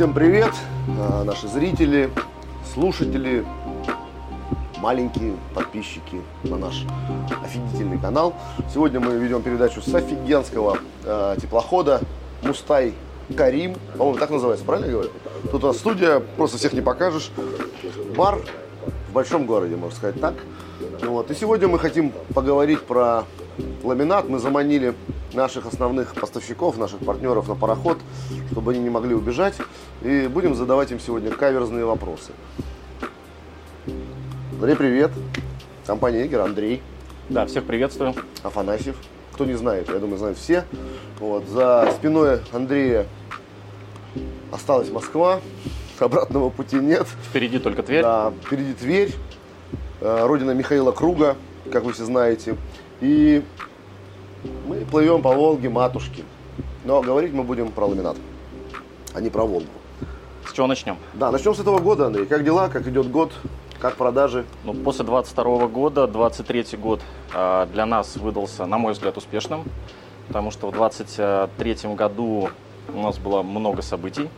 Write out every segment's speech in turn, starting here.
Всем привет, а, наши зрители, слушатели, маленькие подписчики на наш офигительный канал. Сегодня мы ведем передачу с офигенского э, теплохода Мустай Карим. По-моему, так называется, правильно я говорю? Тут у нас студия, просто всех не покажешь. Бар в большом городе, можно сказать так. Вот. И сегодня мы хотим поговорить про ламинат. Мы заманили наших основных поставщиков, наших партнеров на пароход, чтобы они не могли убежать. И будем задавать им сегодня каверзные вопросы. Андрей, привет. Компания Игер, Андрей. Да, всех приветствую. Афанасьев. Кто не знает, я думаю, знают все. Вот. За спиной Андрея осталась Москва. Обратного пути нет. Впереди только Тверь. Да, впереди Тверь. Э, родина Михаила Круга, как вы все знаете. И мы плывем по Волге матушки. Но говорить мы будем про ламинат, а не про Волгу. С чего начнем? Да, начнем с этого года, Андрей. Как дела, как идет год, как продажи? Ну, после 22 года, 23 год э, для нас выдался, на мой взгляд, успешным, потому что в 23 году у нас было много событий.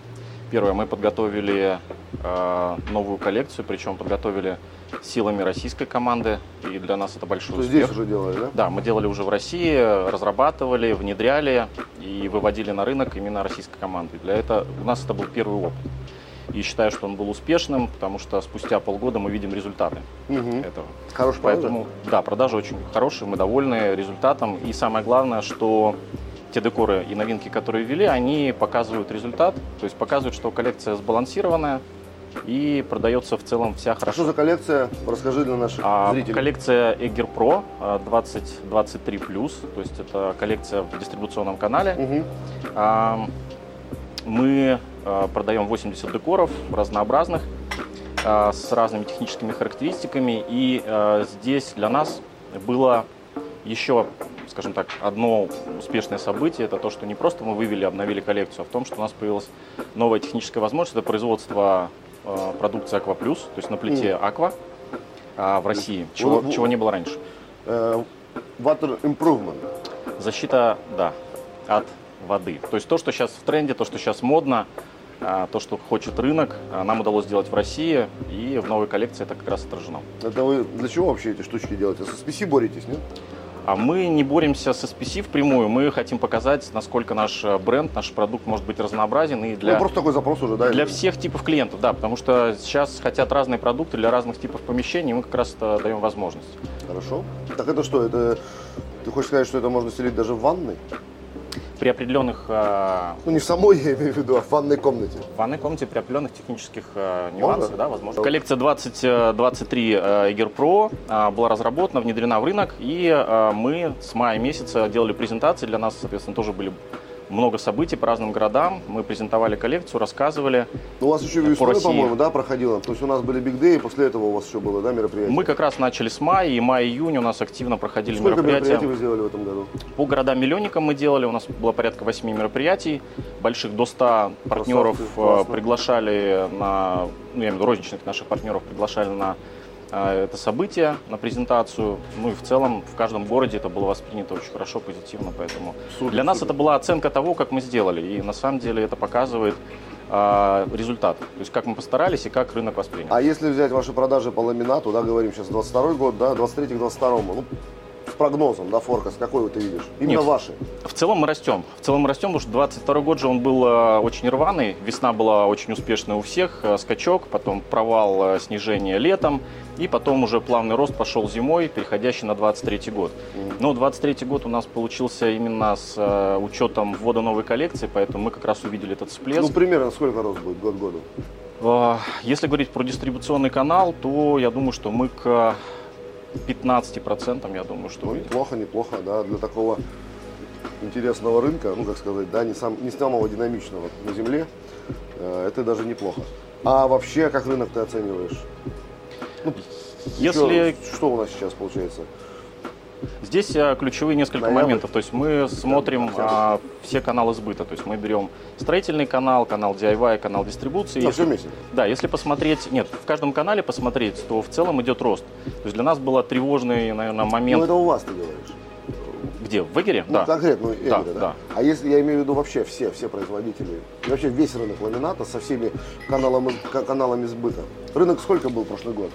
Первое, мы подготовили э, новую коллекцию, причем подготовили силами российской команды, и для нас это большой успех. здесь уже делали, да? Да, мы делали уже в России, разрабатывали, внедряли и выводили на рынок именно российской команды. Для этого у нас это был первый опыт. И считаю, что он был успешным, потому что спустя полгода мы видим результаты Мгм. этого. Хорошая продажа? Поэтому, да, продажи очень хорошие, мы довольны результатом. И самое главное, что те декоры и новинки, которые ввели, они показывают результат, то есть показывают, что коллекция сбалансированная и продается в целом вся А что хорошо. за коллекция? Расскажи для наших А, зрителей. коллекция Egger Pro а, 2023+, то есть это коллекция в дистрибуционном канале. Мгм. А, Мы а, продаем 80 декоров разнообразных а, с разными техническими характеристиками. И а, здесь для нас было еще, скажем так, одно успешное событие. Это то, что не просто мы вывели, обновили коллекцию, а в том, что у нас появилась новая техническая возможность. Это производство продукции Aqua Plus, то есть на плите Aqua в России, чего, чего не было раньше. Э, Water Improvement. Защита, да, от воды. То есть то, что сейчас в тренде, то, что сейчас модно, а, то, что хочет рынок, а, нам удалось сделать в России, и в новой коллекции это как раз отражено. Это вы для чего вообще эти штучки делаете? С SPC боретесь, нет? А мы не боремся с SPC впрямую, мы хотим показать, насколько наш э, бренд, наш продукт может быть разнообразен и для, Ну, просто такой запрос уже, да? для или- всех типов клиентов, да, потому что сейчас хотят разные продукты для разных типов помещений, и мы как раз даем возможность. Хорошо. Так это что, это... Ты хочешь сказать, что это можно стелить даже в ванной? При определенных а, Ну, не в самой, я имею в виду, а в ванной комнате. В ванной комнате при определенных технических э, нюансах, Можно? да, возможно. Коллекция 2023 э, Eager Pro э, была разработана, внедрена в рынок, и э, мы с мая месяца делали презентации. Для нас, соответственно, тоже были много событий по разным городам. Мы презентовали коллекцию, рассказывали. Ну, у вас еще По России. по-моему, да, проходило? То есть у нас были Big Day, и после этого у вас еще было, да, мероприятие? Мы как раз начали с мая, и май-июнь у нас активно проходили Сколько мероприятия. мероприятий вы сделали в этом году? По городам-миллионникам мы делали, у нас было порядка 8 мероприятий, больших до 100 партнеров Красавцы, э, приглашали на, ну, я имею в виду розничных наших партнеров приглашали на это событие, на презентацию. Ну и в целом в каждом городе это было воспринято очень хорошо, позитивно, поэтому Супер, для нас это была оценка того, как мы сделали, и на самом деле это показывает э, результат, то есть как мы постарались и как рынок воспринял. А если взять ваши продажи по ламинату, да, говорим сейчас 22 год, да, 23 к 22, ну, с прогнозом, да, форкаст, какой вот ты видишь? Именно Нет. ваши. В целом мы растем. В целом мы растем, потому что 22 год же он был э, очень рваный. Весна была очень успешная у всех. Скачок, потом провал снижения летом. И потом уже плавный рост пошел зимой, переходящий на 23 год. Но 23 год у нас получился именно с э, учетом ввода новой коллекции, поэтому мы как раз увидели этот всплеск. Ну, примерно сколько рост будет год году? Э, Если говорить про дистрибуционный канал, то я думаю, что мы к 15%, я думаю, что Ну, увидим. неплохо, неплохо, да, для такого интересного рынка, ну, как сказать, да, не, сам, не самого динамичного на земле, э, это даже неплохо. А вообще, как рынок ты оцениваешь? Ну, Если Что, что у нас сейчас получается? Здесь а, ключевые несколько Ноябрь. моментов. То есть мы смотрим а, все каналы сбыта. То есть мы берем строительный канал, канал DIY, канал дистрибуции. Если- все вместе. Да, если посмотреть, нет, в каждом канале посмотреть, то в целом идет рост. То есть для нас был тревожный, наверное, Ну, момент. это у вас ты говоришь. Где? В Эгере? Ну, да. конкретно Эгере, Да, да, да. А если я имею в виду вообще все, все производители, и вообще весь рынок ламината со всеми каналами, ка- каналами сбыта. Рынок сколько был прошлый год?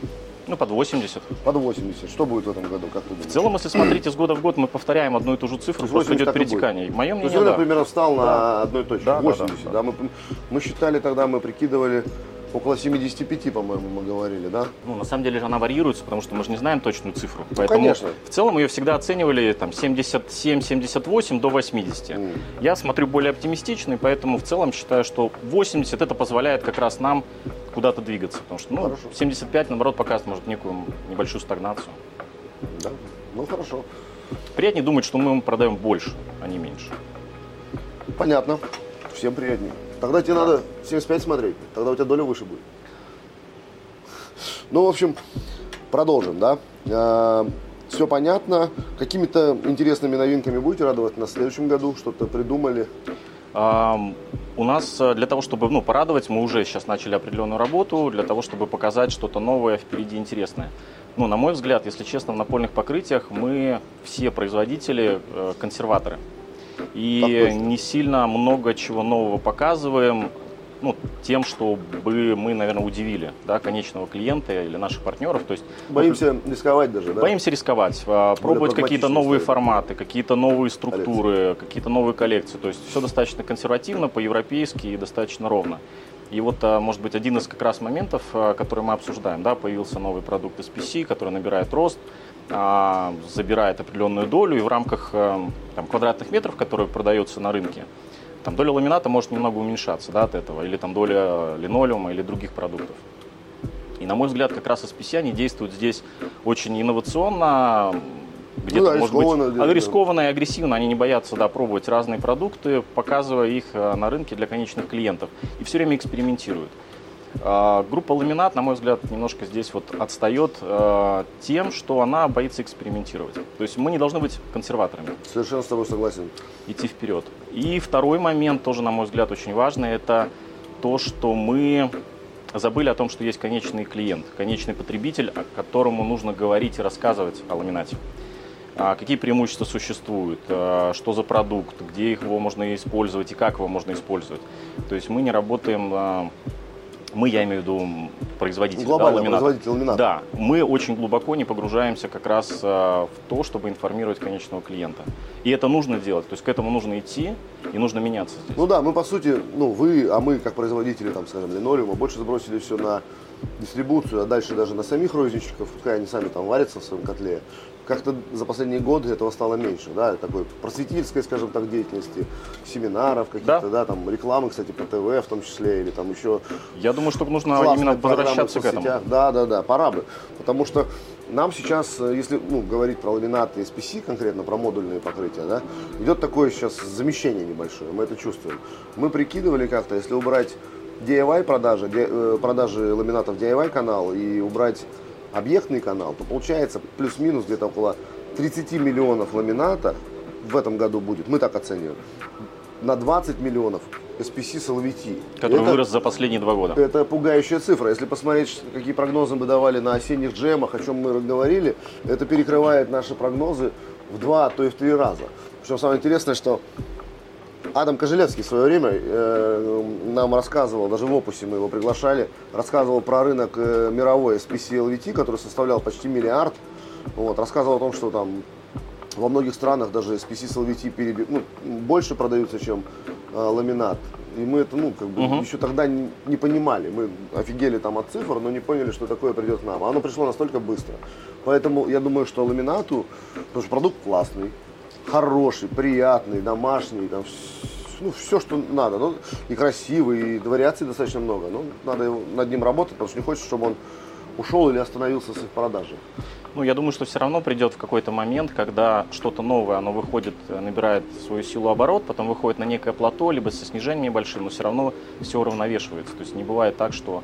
Ну, под 80. Под 80. Что будет в этом году, как ты думаешь? В целом, если смотрите, с года в год мы повторяем одну и ту же цифру, просто 80 идет перетекание. Мое То есть мнение, да. примерно встал на одной точке, Да, да, 80, да, да, Мы, мы считали тогда, мы прикидывали около 75, по-моему, мы говорили, да? Ну, на самом деле она варьируется, потому что мы же не знаем точную цифру. Поэтому конечно. в целом ее всегда оценивали там 77-78 до 80. М. Я смотрю более оптимистично, и поэтому в целом считаю, что 80 это позволяет как раз нам куда-то двигаться. Потому что ну, Хорошо. 75, наоборот, показывает, может, некую небольшую стагнацию. Да. Ну хорошо. Приятнее думать, что мы продаем больше, а не меньше. Понятно. Всем приятнее. Тогда тебе надо 75 смотреть, тогда у тебя доля выше будет. Ну, в общем, продолжим, да? все понятно. Какими-то интересными новинками будете радовать нас в следующем году? Что-то придумали? У нас э, для того, чтобы ну, порадовать, мы уже сейчас начали определенную работу, для того, чтобы показать что-то новое впереди интересное. Ну, на мой взгляд, если честно, в напольных покрытиях мы все производители э, консерваторы. И не сильно много чего нового показываем, ну, тем, чтобы мы, наверное, удивили да, конечного клиента или наших партнеров. То есть Боимся рисковать даже, да? Боимся рисковать, а, пробовать какие-то новые истории. форматы, какие-то новые структуры, какие-то новые коллекции. То есть все достаточно консервативно, по-европейски и достаточно ровно. И вот, а, может быть, один из как раз моментов, а, который мы обсуждаем, да, появился новый продукт SPC, который набирает рост, забирает определенную долю, и в рамках а, там, квадратных метров, которые продаются на рынке, там доля ламината может немного уменьшаться да, от этого, или там доля линолеума или других продуктов. И, на мой взгляд, как раз SPC, они действуют здесь очень инновационно, где-то, да, может быть, а, да. рискованно и агрессивно. Они не боятся да, пробовать разные продукты, показывая их э, на рынке для конечных клиентов. И все время экспериментируют. А, Группа Ламинат, на мой взгляд, немножко здесь вот отстает э, тем, что она боится экспериментировать. То есть мы не должны быть консерваторами Совершенно с тобой согласен. идти вперед. И второй момент, тоже, на мой взгляд, очень важный, это то, что мы забыли о том, что есть конечный клиент, конечный потребитель, о которому нужно говорить и рассказывать о ламинате. А Какие преимущества существуют, а, что за продукт, где его можно использовать и как его можно использовать. То есть мы не работаем, а, мы, я имею в виду м, производитель да, ламината. производитель ламината. Да, мы очень глубоко не погружаемся как раз а, в то, чтобы информировать конечного клиента. И это нужно делать, то есть к этому нужно идти и нужно меняться здесь. Ну да, мы по сути, ну вы, а мы как производители, там, скажем, линолеума, больше сбросили все на дистрибуцию, а дальше даже на самих розничников, пускай они сами там варятся в своем котле. Как-то за последние годы этого стало меньше, да, такой просветительской, скажем так, деятельности, семинаров каких-то, Да. да, там рекламы, кстати, по ТВ в том числе, или там еще Я думаю, что нужно именно возвращаться к этому. Да, да, да, пора бы. Потому что нам сейчас, э, если ну, говорить про ламинат и SPC конкретно, про модульные покрытия, да, идет такое сейчас замещение небольшое, мы это чувствуем. Мы прикидывали как-то, если убрать DIY продажи, э, продажи ламинатов DIY канал и убрать объектный канал, то получается плюс-минус где-то около 30 миллионов ламината в этом году будет, мы так оцениваем, на 20 миллионов SPC с LVT. Который Это- вырос за последние два года. это пугающая цифра. Если посмотреть, какие прогнозы мы давали на осенних джемах, о чем мы говорили, это перекрывает наши прогнозы в два, а то и в три раза. Причем самое интересное, что Адам Кожелевский в свое время э, нам рассказывал, даже в опусе мы его приглашали, рассказывал про рынок э, мировой SPC LVT, который составлял почти миллиард. Вот, рассказывал о том, что там во многих странах даже SPC с LVT переби- ну, больше продаются, чем э, ламинат. И мы это, ну, как бы Мгм. еще тогда не, не понимали. Мы офигели там от цифр, но не поняли, что такое придет к нам. А Оно пришло настолько быстро. Поэтому я думаю, что ламинату, потому что продукт классный, хороший, приятный, домашний, там, ну, все, что надо. Ну, и красивый, и вариаций достаточно много. Но надо его- над ним работать, потому что не хочется, чтобы он ушел или остановился с их продажей. Ну, я думаю, что все равно придет в какой-то момент, когда что-то новое, оно выходит, э, набирает свою силу оборот, потом выходит на некое плато, либо со снижением небольшим, но все равно все уравновешивается. То есть не бывает так, что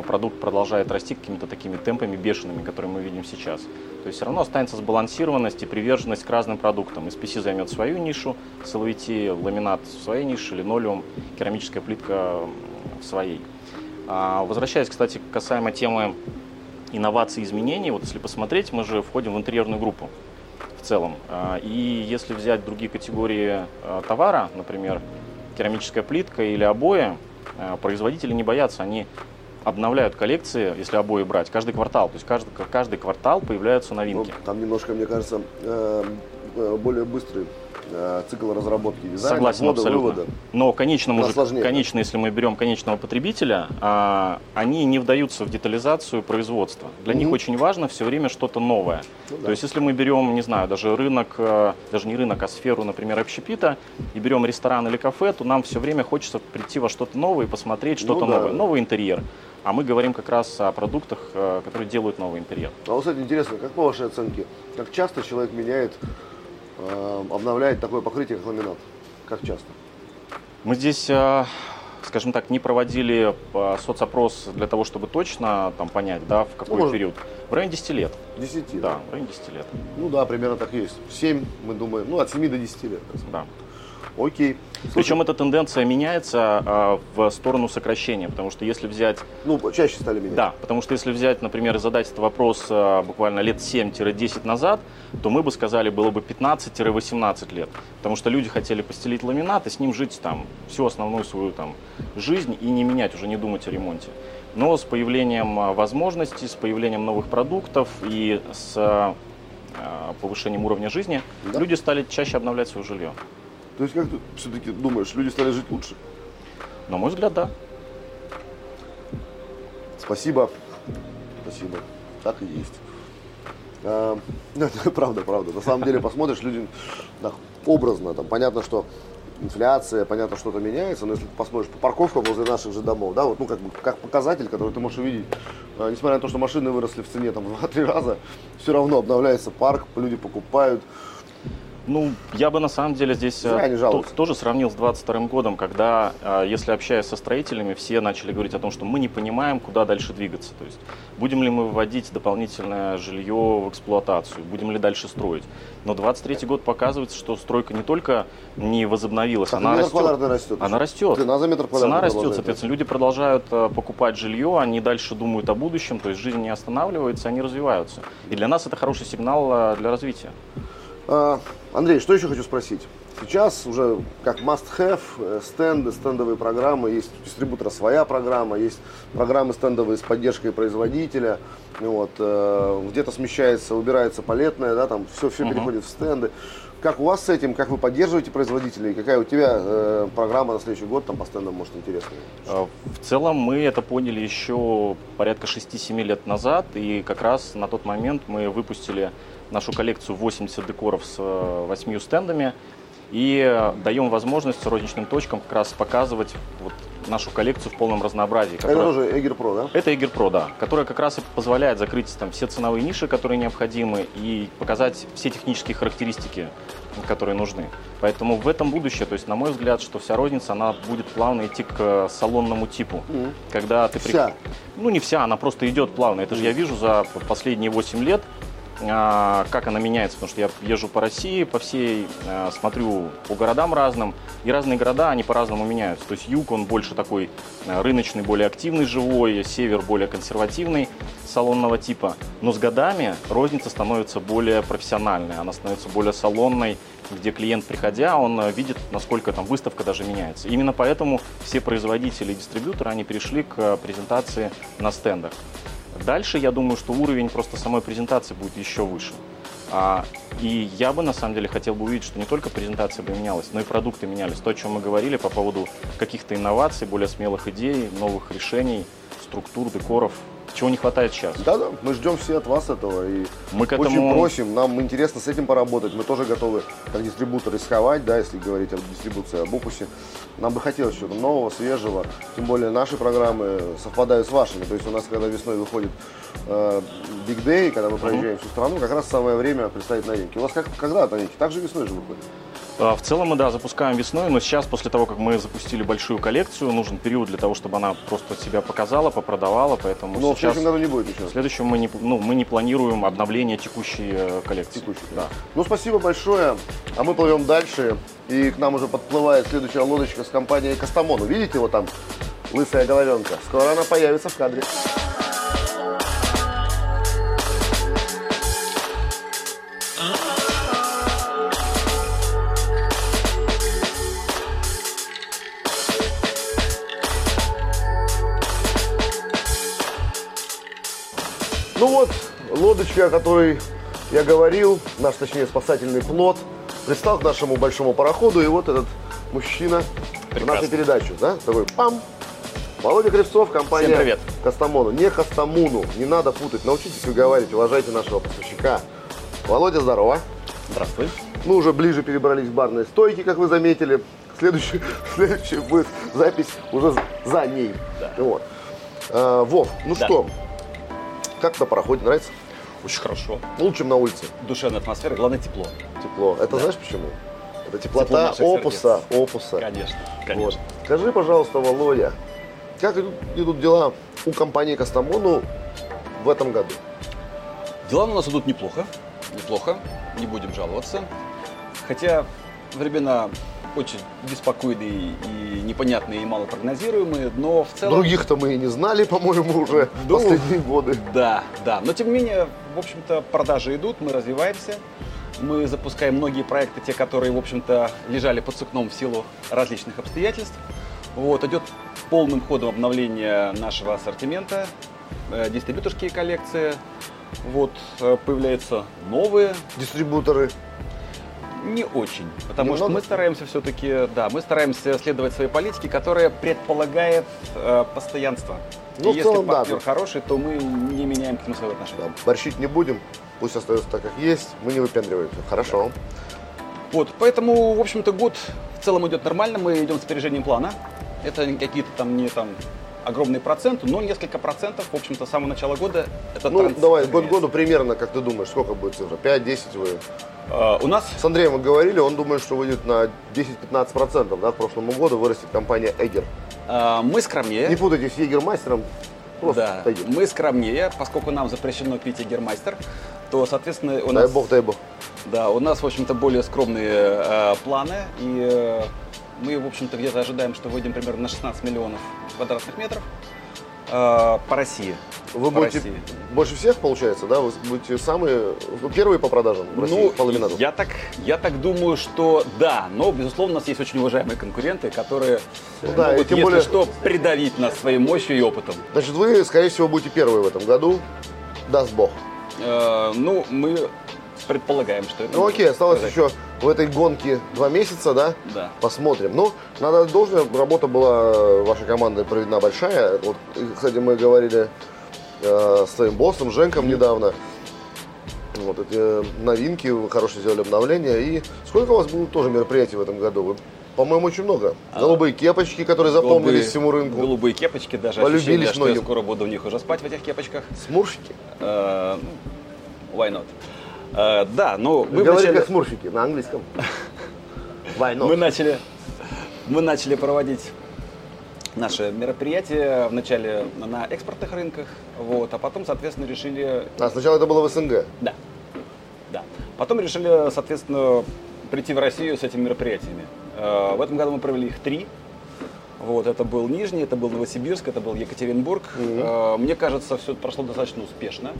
продукт продолжает расти какими-то такими темпами бешеными, которые мы видим сейчас. То есть все равно останется сбалансированность и приверженность к разным продуктам. SPC займет свою нишу, SLVT, ламинат в своей нише, линолеум, керамическая плитка в своей. А, Возвращаясь, кстати, касаемо темы инноваций и изменений, вот если посмотреть, мы же входим в интерьерную группу. в целом. А, и если взять другие категории а, товара, например, керамическая плитка или обои, а, производители не боятся, они обновляют коллекции, если обои брать, каждый квартал. То есть каждый, каждый квартал появляются новинки. Ну, там немножко, мне кажется, э, э, более быстрый Э, цикл разработки дизайна, Согласен, ввода, абсолютно. вывода. Но конечному же, конечно, если мы берем конечного потребителя, а, они не вдаются в детализацию производства. Для mm-hmm. них очень важно все время что-то новое. Ну, да. То есть, если мы берем, не знаю, даже рынок, даже не рынок, а сферу, например, общепита, и берем ресторан или кафе, то нам все время хочется прийти во что-то новое и посмотреть что-то ну, да. новое, новый интерьер. А мы говорим как раз о продуктах, э, которые делают новый интерьер. А вот, кстати, интересно, как по вашей оценке, как часто человек меняет Э, обновляет такое покрытие, как ламинат? Как часто? Мы здесь, э, скажем так, не проводили соцопрос для того, чтобы точно там, понять, да, в какой ну, может, период. В районе 10 лет. 10? Да, в районе 10 лет. Ну да, примерно так и есть. 7, мы думаем, ну от 7 до 10 лет. Да. Окей. Слушай, Причем эта тенденция меняется а, в сторону сокращения, потому что если взять... Ну, чаще стали менять. Да, потому что если взять, например, и задать этот вопрос а, буквально лет 7-10 назад, то мы бы сказали, было бы 15-18 лет. Потому что люди хотели постелить ламинат и с ним жить там всю основную свою там жизнь и не менять, уже не думать о ремонте. Но с появлением а, возможностей, с появлением новых продуктов и с а, повышением уровня жизни, да. люди стали чаще обновлять свое жилье. То есть как ты все-таки думаешь, люди стали жить лучше? На мой взгляд, да. Спасибо. Спасибо. Так и есть. А, правда, правда. На самом деле посмотришь, люди да, образно, там понятно, что инфляция, понятно, что-то меняется, но если ты посмотришь по парковкам возле наших же домов, да, вот, ну, как, бы, как показатель, который ты можешь увидеть, а, несмотря на то, что машины выросли в цене там в 2-3 раза, все равно обновляется парк, люди покупают, ну, я бы на самом деле здесь э, то, тоже сравнил с 22 годом, когда, э, если общаясь со строителями, все начали говорить о том, что мы не понимаем, куда дальше двигаться. То есть, будем ли мы вводить дополнительное жилье в эксплуатацию, будем ли дальше строить. Но 23 год показывает, что стройка не только не возобновилась, так, она растет. растет. Она растет. Цена за метр Цена растет, соответственно, люди продолжают э, покупать жилье, они дальше думают о будущем, то есть жизнь не останавливается, они развиваются. И для нас это хороший сигнал для развития. А, Андрей, что еще хочу спросить? Сейчас уже как must-have э, стенды, стендовые программы, есть у дистрибутора своя программа, есть программы стендовые с поддержкой производителя, вот, э, где-то смещается, убирается палетная, да, там все, все переходит в стенды. Как у вас с этим, как вы поддерживаете производителей, какая у тебя э, программа на следующий год там по стендам, может, интересная? А, в целом мы это поняли еще порядка 6-7 лет назад, и как раз на тот момент мы выпустили нашу коллекцию 80 декоров с 8 э, стендами и даем возможность розничным точкам как раз показывать вот нашу коллекцию в полном разнообразии. Которая... Это тоже Эгер Pro, да? Это Эгер Pro, да, которая как раз и позволяет закрыть там все ценовые ниши, которые необходимы, и показать все технические характеристики, которые нужны. Поэтому в этом будущее, то есть, на мой взгляд, что вся розница, она будет плавно идти к салонному типу. Mm-hmm. Когда ты вся? При... Ну, не вся, она просто идет плавно. Это же я вижу за последние 8 лет, как она меняется, потому что я езжу по России, по всей, а, смотрю по городам разным, и разные города, они по-разному меняются. То есть юг, он больше такой а, рыночный, более активный, живой, север более консервативный, салонного типа. Но с годами розница становится более профессиональной, она становится более салонной, где клиент, приходя, он видит, насколько там выставка даже меняется. Именно поэтому все производители и дистрибьюторы, они перешли к презентации на стендах. Дальше я думаю, что уровень просто самой презентации будет еще выше. А, и я бы на самом деле хотел бы увидеть, что не только презентация бы менялась, но и продукты менялись. То, о чем мы говорили по поводу каких-то инноваций, более смелых идей, новых решений, структур, декоров, чего не хватает сейчас. Да-да, мы ждем все от вас этого. И мы к этому... очень просим, нам интересно с этим поработать. Мы тоже готовы как дистрибутор рисковать, да, если говорить о дистрибуции, об опусе. Нам бы хотелось чего-то нового, свежего. Тем более наши программы совпадают с вашими. То есть у нас, когда весной выходит э, Big Day, когда мы проезжаем mm-hmm. всю страну, как раз самое время представить новинки. У вас как, когда новинки? Также весной же выходит. А, в целом мы, да, запускаем весной, но сейчас, после того, как мы запустили большую коллекцию, нужен период для того, чтобы она просто себя показала, попродавала, поэтому Но сейчас... в следующем году не будет ничего. В следующем мы не, ну, мы не планируем обновление текущей э, коллекции. Текущей, да. Ну, спасибо большое, а мы плывем дальше, и к нам уже подплывает следующая лодочка с компанией Кастамон. Видите его там, лысая головенка? Скоро она появится в кадре. Вот, лодочка, о которой я говорил, наш, точнее, спасательный плод, пристал к нашему большому пароходу, и вот этот мужчина в нашей передаче, да, такой пам, Володя Кривцов, компания Всем привет. Кастамону. Не Кастамуну, не надо путать. Научитесь выговаривать, уважайте нашего поставщика. Володя, здорово. Здравствуй. Мы уже ближе перебрались к барной стойке, как вы заметили. Следующий, следующий будет запись уже за ней. Да. Вот. А, Вов, ну Да. что, как на пароходе, нравится? Очень хорошо. Лучше, чем на улице. Душевная атмосфера, главное тепло. Тепло. Это знаешь почему? Это Тепло теплота наших опуса, сердец. опуса. Конечно, Вот. конечно. Скажи, пожалуйста, Володя, как идут, идут дела у компании Кастамону в этом году? Дела у нас идут неплохо, неплохо, не будем жаловаться. Хотя времена очень беспокойные и непонятные и малопрогнозируемые, но в целом... Других-то мы и не знали, по-моему, уже Ну, последние годы. Да, да. Но тем не менее, в общем-то, продажи идут, мы развиваемся. Мы запускаем многие проекты, те, которые, в общем-то, лежали под сукном в силу различных обстоятельств. Вот, идет полным ходом обновление нашего ассортимента, э, дистрибьюторские коллекции. Вот, э, появляются новые, Дистрибуторы. Не очень, потому Немного? что мы стараемся все-таки, да, мы стараемся следовать своей политике, которая предполагает э, постоянство. Ну, И если целом, да, партнер тут- хороший, то мы не меняем к нему свое отношение. Да, борщить не будем, пусть остается так, как есть, мы не выпендриваемся. Хорошо. Вот, поэтому, в общем-то, год в целом идет нормально, мы идем с опережением плана. Это какие-то там не там огромные проценты, но несколько процентов, в общем-то, с самого начала года это Ну, тренд давай, год году примерно, как ты думаешь, сколько будет цифра? 5-10 вы? Э, у нас С Андреем мы говорили, он думает, что выйдет на 10-15%, да, к прошлому году вырастет компания Эгер. э, мы скромнее. Не путайте с Егермастером, просто Да, Эгер. мы скромнее, поскольку нам запрещено пить Егермайстер, то, соответственно, у Дай нас... бог, дай бог. Да, у нас, в общем-то, более скромные э, планы, и э, мы, в общем-то, где-то ожидаем, что выйдем примерно на 16 миллионов квадратных метров э, по России. Вы По будете России. больше всех, получается, да? Вы будете самые, ну, первые по продажам в России Ну, по ламинату? я так, я так думаю, что да, но, безусловно, у нас есть очень уважаемые конкуренты, которые Ну да, могут, тем если более- что, придавить нас своей мощью и опытом. Значит, вы, скорее всего, будете первые в этом году, даст бог. Э, ну, мы предполагаем, что это... Ну окей, осталось произойти. еще в этой гонке два месяца, да? Да. Посмотрим. Ну, надо должное, работа была вашей командой проведена большая. Вот, кстати, мы говорили э, с твоим боссом Женком недавно. Вот эти э, новинки, вы хорошо сделали обновление. И сколько у вас было тоже мероприятий в этом году? Вы, по-моему, очень много. Голубые кепочки, которые запомнились Голубые- всему рынку. Голубые кепочки, даже Полюбились ощущение, что я скоро буду в них уже спать в этих кепочках. Смурфики. Э, ну, why not? Э, да, ну мы, Говорили вначале- как смурфики на английском. Not? мы начали, мы начали проводить наши мероприятия вначале на экспортных рынках, вот, а потом, соответственно, решили, А, сначала это было в СНГ. да, да, потом решили, соответственно, прийти в Россию с этими мероприятиями. Э, в этом году мы провели их три. Вот, это был Нижний, это был Новосибирск, это был Екатеринбург. Э, Мне кажется, все прошло достаточно успешно.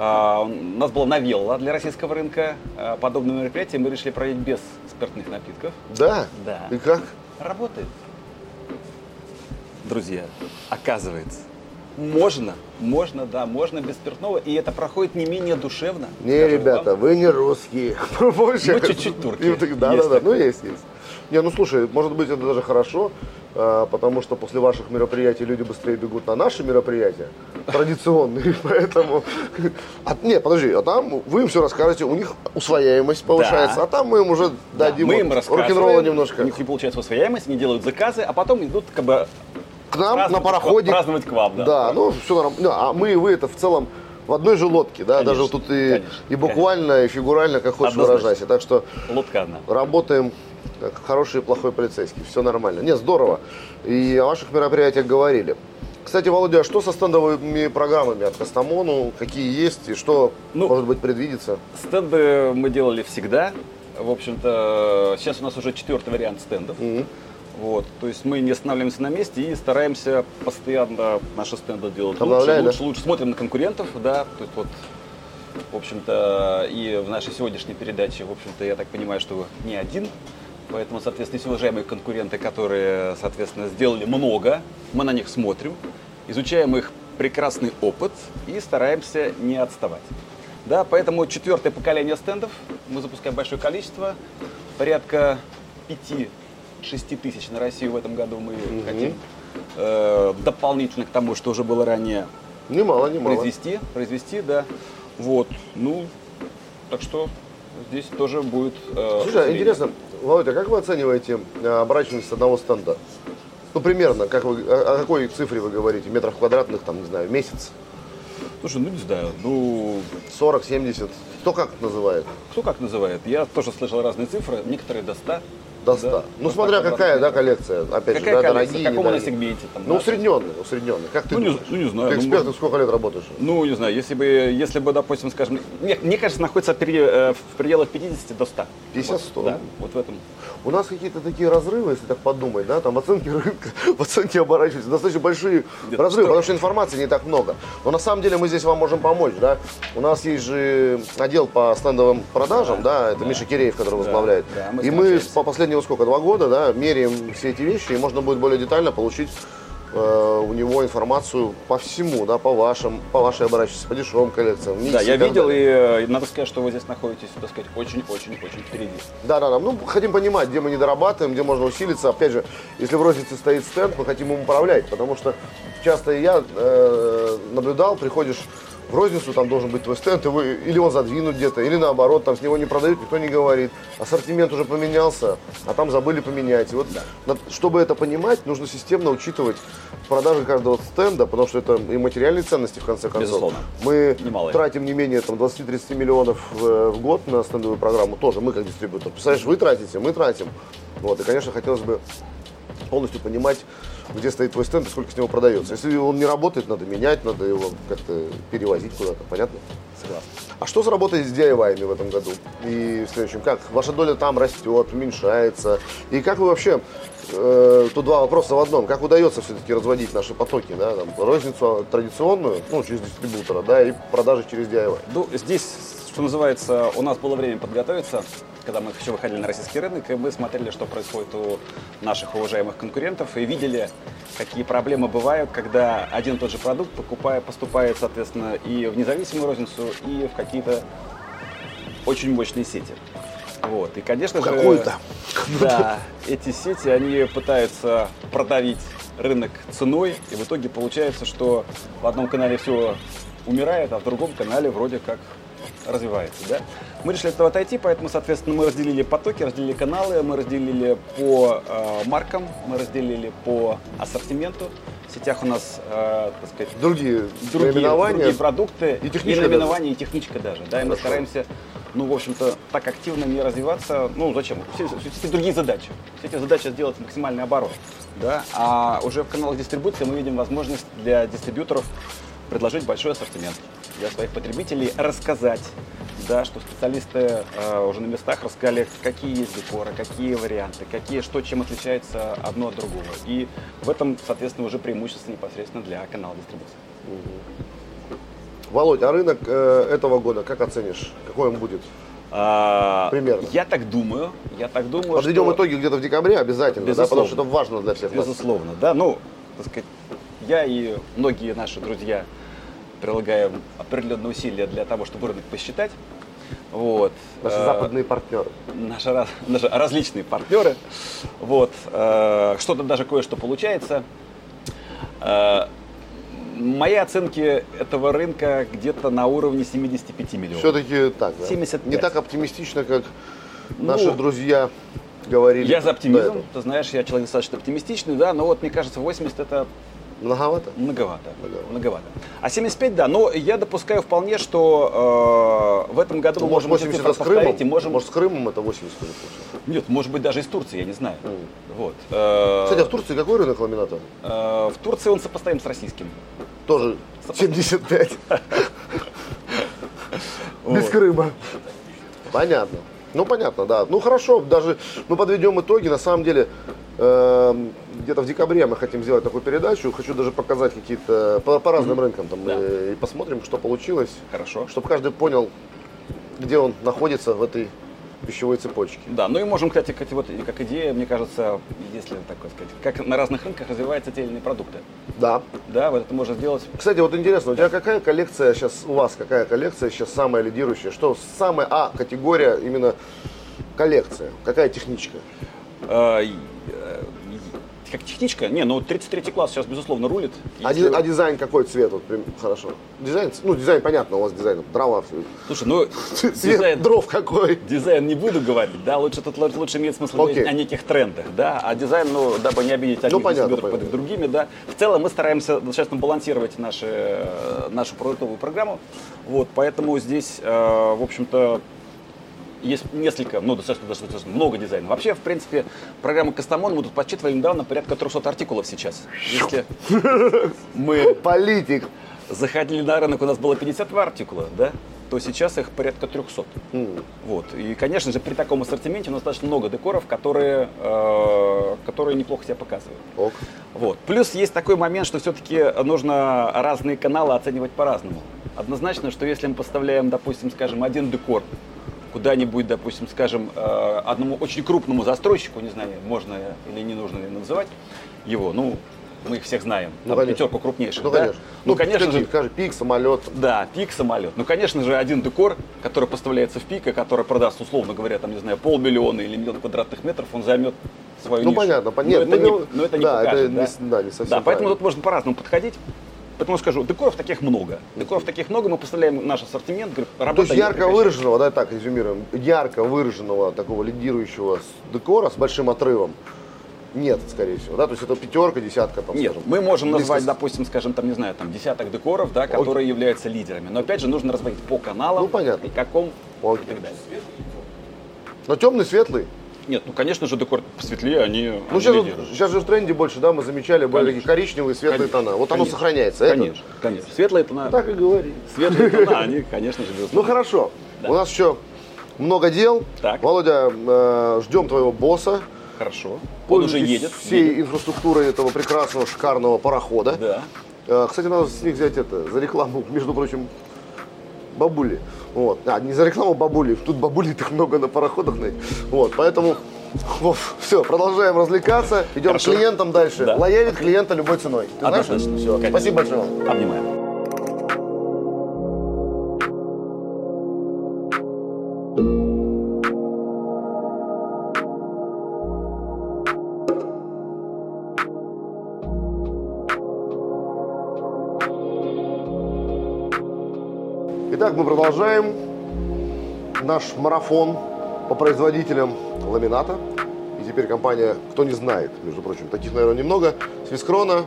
А, У нас была новелла для российского рынка. А, Подобное мероприятие мы решили проводить без спиртных напитков. Да? Да. И как? Работает. Друзья, оказывается, можно, можно, да, можно без спиртного, и это проходит не менее душевно. Не, ребята, вам. вы не русские. Мы чуть-чуть турки. Да, да, да. Ну, есть, есть. Не, ну слушай, может быть, это даже хорошо, потому что после ваших мероприятий люди быстрее бегут на наши мероприятия, традиционные, поэтому... А, нет, подожди, а там вы им все расскажете, у них усвояемость повышается, Да. а там мы им уже Да, дадим мы вот им рассказываем, рок-н-ролла немножко. У них не получается усвояемость, они делают заказы, а потом идут как бы К нам на пароходе. праздновать к вам, да. Да, ну все нормально. а мы и вы это в целом в одной же лодке, да, Конечно, даже вот тут и, конечно, и буквально, и фигурально, как хочешь Однозначно. выражайся. Так что Лодка одна. работаем хороший и плохой полицейский. Все нормально. Не, здорово. И о ваших мероприятиях говорили. Кстати, Володя, а что со стендовыми программами от Кастамону? Какие есть и что, Ну, может быть, предвидится? Стенды мы делали всегда. В общем-то, сейчас у нас уже четвертый вариант стендов. Мгм. Вот, то есть мы не останавливаемся на месте и стараемся постоянно наши стенды делать лучше, да? лучше, лучше. Смотрим на конкурентов, да. То есть вот, в общем-то, и в нашей сегодняшней передаче, в общем-то, я так понимаю, что не один. Поэтому, соответственно, есть уважаемые конкуренты, которые, соответственно, сделали много. Мы на них смотрим, изучаем их прекрасный опыт и стараемся не отставать. Да, поэтому четвертое поколение стендов мы запускаем большое количество, порядка 5-6 тысяч на Россию в этом году мы Мгм. хотим э, дополнительно к тому, что уже было ранее Немало, немало. произвести, произвести, да. Вот, ну, так что здесь тоже будет. э, Слушай, а усиление. интересно, Володя, как вы оцениваете э, оборачиваемость одного стенда? Ну, примерно, как вы, о, о какой цифре вы говорите? Метров квадратных, там, не знаю, месяц? Слушай, ну не знаю, ну 40, 70? Кто как называет? кто как называет? Я тоже слышал разные цифры, некоторые до 100. До 100. Да, ну, до смотря 100 какая, да, коллекция. Опять Какая же, да, дорогие, В каком она сегменте? Там, Ну, да? усредненный, усредненный. Как ты Ну, не- думаешь? ну, не знаю, Ты ну, эксперт, может- сколько лет работаешь? Ну, не знаю, если бы, если бы, допустим, скажем, мне, мне кажется, находится при- э, в пределах 50 до 100. 50-100. Вот, да, вот в этом. У нас какие-то такие разрывы, если так подумать, да, там оценки рынка, в оценке оборачиваются, достаточно большие Где-то разрывы, что? потому что информации не так много. Но на самом деле мы здесь вам можем помочь, да. У нас есть же отдел по стендовым продажам, да, это Миша Киреев, который Да, возглавляет. да, мы и мы по последнего сколько, два года, да, меряем все эти вещи, и можно будет более детально получить э, у него информацию по всему, да, по вашим, по вашей оборачиваемости, по дешевым коллекциям. Да, я и видел, далее. и э, надо сказать, что вы здесь находитесь, так сказать, очень-очень-очень впереди. Да, да, да. Ну, хотим понимать, где мы не дорабатываем, где можно усилиться. Опять же, если в рознице стоит стенд, мы хотим им управлять, потому что часто я э, наблюдал, приходишь в розницу, там должен быть твой стенд, вы, или он задвинут где-то, или наоборот, там с него не продают, никто не говорит. Ассортимент уже поменялся, а там забыли поменять. И вот, над- чтобы это понимать, нужно системно учитывать продажи каждого стенда, потому что это и материальные ценности, в конце концов. Безусловно. Мы Немалые. тратим не менее там, 20-30 миллионов в, в год на стендовую программу, тоже мы как дистрибьютор. Представляешь, вы тратите, мы тратим. Вот, и, конечно, хотелось бы полностью понимать, где стоит твой стенд и сколько с него продается. Если он не работает, надо менять, надо его как-то перевозить куда-то, понятно? Согласен. А что сработает с DIY в этом году? И в следующем, как ваша доля там растет, уменьшается? И как вы вообще, э, тут два вопроса в одном, как удается все-таки разводить наши потоки, да, там, розницу традиционную, ну, через дистрибутора, да, и продажи через DIY? Ну, здесь, что называется, у нас было время подготовиться, когда мы еще выходили на российский рынок, и мы смотрели, что происходит у наших уважаемых конкурентов, и видели, какие проблемы бывают, когда один и тот же продукт покупая, поступает, соответственно, и в независимую розницу, и в какие-то очень мощные сети. Вот. И, конечно же, Какую-то. да, эти сети, они пытаются продавить рынок ценой, и в итоге получается, что в одном канале все умирает, а в другом канале вроде как развивается. Да? Мы решили от этого отойти, поэтому, соответственно, мы разделили потоки, разделили каналы, мы разделили по э, маркам, мы разделили по ассортименту. В сетях у нас, э, так сказать, Другие, другие, наименования. другие продукты И техничка наименования, и техничка даже. Да, и мы стараемся, ну, в общем-то, так активно не развиваться. Ну, зачем? Все, все эти другие задачи. Все эти задачи сделать максимальный оборот. Да? А уже в каналах дистрибуции мы видим возможность для дистрибьюторов предложить большой ассортимент для своих потребителей, рассказать, да, что специалисты э, уже на местах рассказали, какие есть декоры, какие варианты, какие, что чем отличается одно от другого. И в этом, соответственно, уже преимущество непосредственно для канала дистрибуции. Володь, а рынок э, этого года как оценишь? Какой он будет? А, Примерно. Я так думаю, я так думаю, Подведем что... итоги где-то в декабре обязательно, да, Безусловно. потому что это важно для всех нас. Безусловно, да. Ну, так сказать, я и многие наши друзья прилагаем определенные усилия для того, чтобы рынок посчитать. Вот. Наши Э, западные партнеры. наши, наши различные партнеры. Вот. Э, Что-то даже кое-что получается. Э, Мои оценки этого рынка где-то на уровне 75 миллионов. Все-таки так, да? 75. Не так оптимистично, как Ну, наши друзья говорили. Я за оптимизм. Ты знаешь, я человек достаточно оптимистичный, да, но вот мне кажется, 80 это Многовато? Многовато. Многовато. Многовато. А 75, да. Но я допускаю вполне, что э, в этом году Ну, мы можем эти 80 цифры это с Крымом? можем... Может, с Крымом это 80 уже? Нет, может быть, даже из Турции, я не знаю. Мгм. Вот. Э, Кстати, а в Турции какой рынок ламината? э, в Турции он сопоставим с российским. Тоже 75. Без. Крыма. Понятно. Ну, понятно, да. Ну, хорошо, даже мы подведем итоги. На самом деле, где-то в декабре мы хотим сделать такую передачу. Хочу даже показать какие-то по, по разным рынкам там, Да. э, и посмотрим, что получилось. Хорошо. Чтобы каждый понял, где он находится в этой пищевой цепочки. Да, ну и можем, кстати, кстати, вот как идея, мне кажется, если так сказать, как на разных рынках развиваются те или иные продукты. Да. Да, вот это можно сделать. Кстати, вот интересно, у тебя какая коллекция сейчас, у вас какая коллекция сейчас самая лидирующая? Что самая, а, категория именно коллекция? Какая техничка? А, как техничка? Не, ну 33 класс сейчас, безусловно, рулит. А, ди- а дизайн какой цвет? Вот, прям хорошо. Дизайн, ну, дизайн понятно, у вас дизайн, дрова. Слушай, ну Цвет дизайн, дров какой? дизайн не буду говорить, да, лучше тут лучше имеет смысл Окей. говорить о неких трендах, да, а дизайн, ну, дабы не обидеть одних Ну, понятно, дистрибьюторов под понятно. другими, да. В целом мы стараемся достаточно балансировать наши, э, нашу продуктовую программу, вот, поэтому здесь, э, в общем-то, есть несколько, ну, достаточно, достаточно много дизайнов. Вообще, в принципе, программа Кастамон мы тут подсчитывали недавно порядка 300 артикулов сейчас. Если мы Политик. заходили на рынок, у нас было 52 артикула, да, то сейчас их порядка 300. Вот. И, конечно же, при таком ассортименте у нас достаточно много декоров, которые, э, которые неплохо себя показывают. Ок. Вот. Плюс есть такой момент, что все-таки нужно разные каналы оценивать по-разному. Однозначно, что если мы поставляем, допустим, скажем, один декор куда-нибудь, допустим, скажем, э, одному очень крупному застройщику, не знаю, можно или не нужно ли называть его, ну, мы их всех знаем, Ну, там конечно. пятерку крупнейших, Ну, да? конечно. Ну, конечно какие, же, Скажи, пик, самолет. да, пик самолет. Ну, конечно же, один декор, который поставляется в пик, и который продаст, условно говоря, там, не знаю, полмиллиона или миллион квадратных метров, он займет свою Ну, нишу. понятно, пон- Но нет, это, мы не, говорим- но это не да, это покажет, не да? с- да, не совсем Да, поэтому тут можно по-разному подходить. Поэтому скажу, декоров таких много. Декоров таких много, мы поставляем наш ассортимент. говорю, То есть ярко выраженного, да, так резюмируем, ярко выраженного такого лидирующего декора с большим отрывом нет, скорее всего, да, то есть это пятерка, десятка, там, Нет, скажем. мы можем назвать, допустим, скажем, там, не знаю, там десяток декоров, да, которые являются лидерами. Но опять же нужно разводить по каналам, Ну, понятно. и каком Окей. и так далее. Но темный, светлый. Нет, ну конечно же декор посветлее, они, Ну, сейчас, вот- сейчас же в тренде больше, да, мы замечали, Конечно. такие коричневые, светлые Конечно. тона. Вот оно Конечно. сохраняется. это- Конечно, конечно. Светлые тона, Так и говори. светлые тона, они, конечно же, Ну хорошо, у нас еще много дел. Так. Володя, э, ждем твоего босса. Хорошо. Он уже едет. всей едет. инфраструктурой этого прекрасного, шикарного парохода. Да. Э, Кстати, надо с них взять это, за рекламу, между прочим, бабули. Вот. А, не за рекламу бабули. Тут бабулей так много на пароходах. Вот, поэтому все, продолжаем развлекаться. Идем Хорошо. к клиентам дальше. Да. Лоялить клиента любой ценой. Ты знаешь? Однозначно. Все. Конечно. Спасибо большое. Обнимаем. Продолжаем наш марафон по производителям ламината. И теперь компания, кто не знает, между прочим, таких, наверное, немного, Свискрона,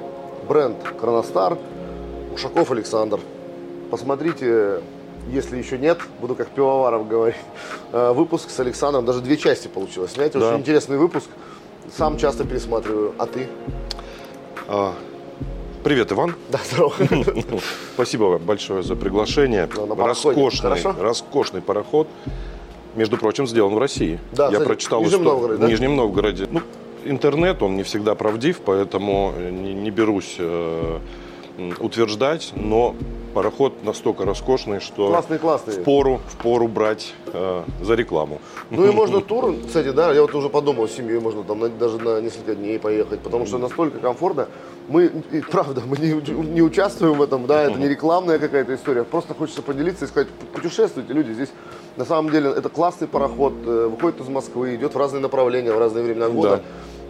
бренд Кроностар, Ушаков Александр. Посмотрите, если еще нет, буду как пивоваров говорить, э, выпуск с Александром, даже две части получилось. Знаете, Да. очень интересный выпуск. Сам часто пересматриваю. А ты? А, Привет, Иван. Да, здорово. Спасибо большое за приглашение. Ну, роскошный, Хорошо? роскошный пароход. Между прочим, сделан в России. Да, Я кстати, прочитал в Нижнем Новгороде, да? В Нижнем Новгороде. Ну, интернет, он не всегда правдив, поэтому не, не берусь э, утверждать, но пароход настолько роскошный, что Классный, классный. впору, впору брать э, за рекламу. Ну и можно тур, кстати, да, я вот уже подумал, с семьей можно там на- даже на несколько дней поехать, потому что настолько комфортно. Мы, и правда, мы не, не участвуем в этом, да, это не рекламная какая-то история, просто хочется поделиться и сказать, путешествуйте, люди, здесь на самом деле это классный пароход, э, выходит из Москвы, идет в разные направления, в разные времена года. Да.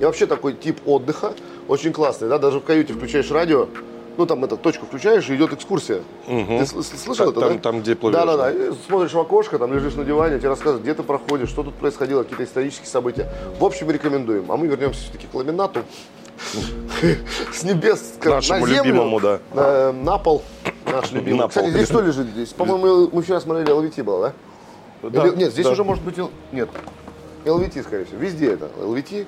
И вообще такой тип отдыха очень классный, да, даже в каюте включаешь радио, ну там это точку включаешь и идет экскурсия. Ты сл- сл- слышал это, там- да? там, где плывешь, Да, да, да. И смотришь в окошко, там лежишь на диване, тебе рассказывают, где ты проходишь, что тут происходило, какие-то исторические события. В общем, рекомендуем. А мы вернемся все-таки к ламинату. С небес нашему на землю, любимому, да. на, на пол наш любимый. На Кстати, пол. здесь что лежит здесь? По-моему, мы вчера смотрели LVT было, да? Да, Или- нет, здесь да. уже может быть... Нет. LVT, скорее всего. Везде это. LVT.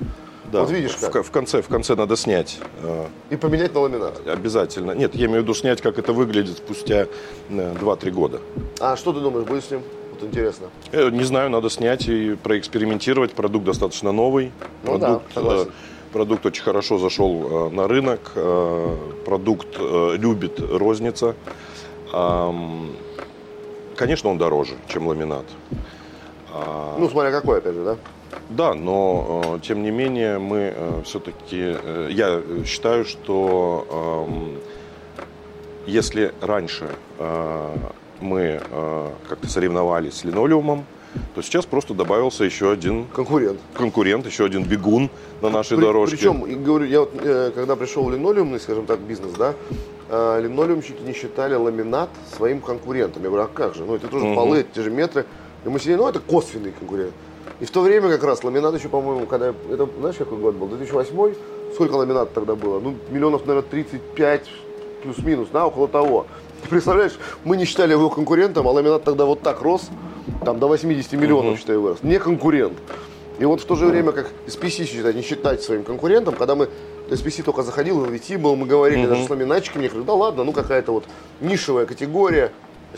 Да, Вот видишь в, как. ко- в конце, в конце надо снять э, И поменять на ламинат. обязательно. Нет, я имею в виду снять, как это выглядит спустя э, 2-3 года. А что ты думаешь, будет с ним? Вот интересно. Э, Не знаю, надо снять и проэкспериментировать. Продукт достаточно новый. Ну да, продукт, согласен. э, продукт очень хорошо зашел э, на рынок. э, Продукт э, любит розница. Конечно, он дороже, чем ламинат. А, Ну, смотря какой, опять же, да? Да, но э, тем не менее мы все-таки, я считаю, что эм, если раньше э, мы э, как-то соревновались с линолеумом, то сейчас просто добавился еще один Конкурент. конкурент, еще один бегун на нашей При- дорожке. Причем, говорю, я вот, э, когда пришел в линолеумный, скажем так, бизнес, да, э, линолеумщики не считали ламинат своим конкурентом. Я говорю, а как же? Ну, это тоже Мгм. полы, это те же метры. И мы сидели, ну, это косвенный конкурент. И в то время как раз ламинат еще, по-моему, когда, это, знаешь, какой год был? 2008 Сколько ламинат тогда было? Ну, миллионов, наверное, 35 плюс-минус, да, около того. Ты представляешь, мы не считали его конкурентом, а ламинат тогда вот так рос, там до 80 миллионов, считай, вырос. Не конкурент. И вот в то же время, как SPC считать, не считать своим конкурентом, когда мы SPC только заходил, LVT был, мы говорили даже с ламинатчиками, я говорю, да ладно, ну какая-то вот нишевая категория.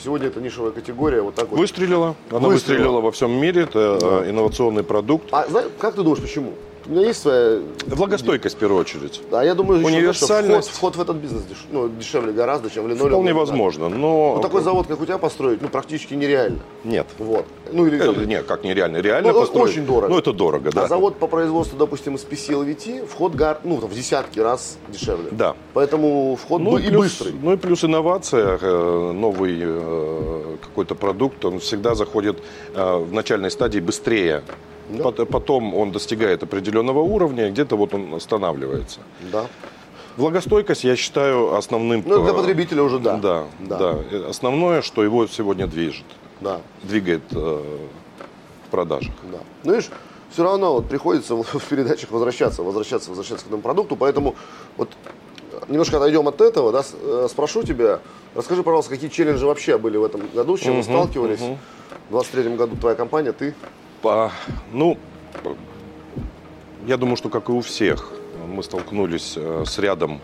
Сегодня это нишевая категория, вот так вот. Выстрелила. Она Выстрелила. выстрелила во всем мире. Это э, инновационный продукт. А знаешь, как ты думаешь, почему? У меня есть своя... Влагостойкость в первую очередь. А я думаю, Универсальность. вход, вход в этот бизнес деш- ну, дешевле гораздо, чем в линолеум. Вполне возможно, но... Ну, такой завод, как у тебя построить, ну, практически нереально. Нет. Вот. Ну, или Э, Нет, как нереально. Реально Ну, построить. очень дорого. Ну, это дорого, да. А завод по производству, допустим, из PCLVT, вход гар, ну, там, в десятки раз дешевле. Да. Поэтому вход Ну был и, плюс, быстрый. ну и плюс инновация, э, новый э, какой-то продукт, он всегда заходит э, в начальной стадии быстрее. Да. Пот- Потом он достигает определенного уровня, где-то вот он останавливается. Да. Влагостойкость, я считаю, основным... Ну, для потребителя уже да. Да, Да. да. Основное, что его сегодня движет, Да. двигает э, в продажах. Да. Ну, видишь, все равно вот приходится в передачах возвращаться, возвращаться, возвращаться к этому продукту. Поэтому вот э, немножко отойдем от этого, да, э, спрошу тебя, расскажи, пожалуйста, какие челленджи вообще были в этом году, с чем вы Мгм, сталкивались? мгм. В 23 году твоя компания, ты? По- ну, я думаю, что как и у всех, мы столкнулись э, с рядом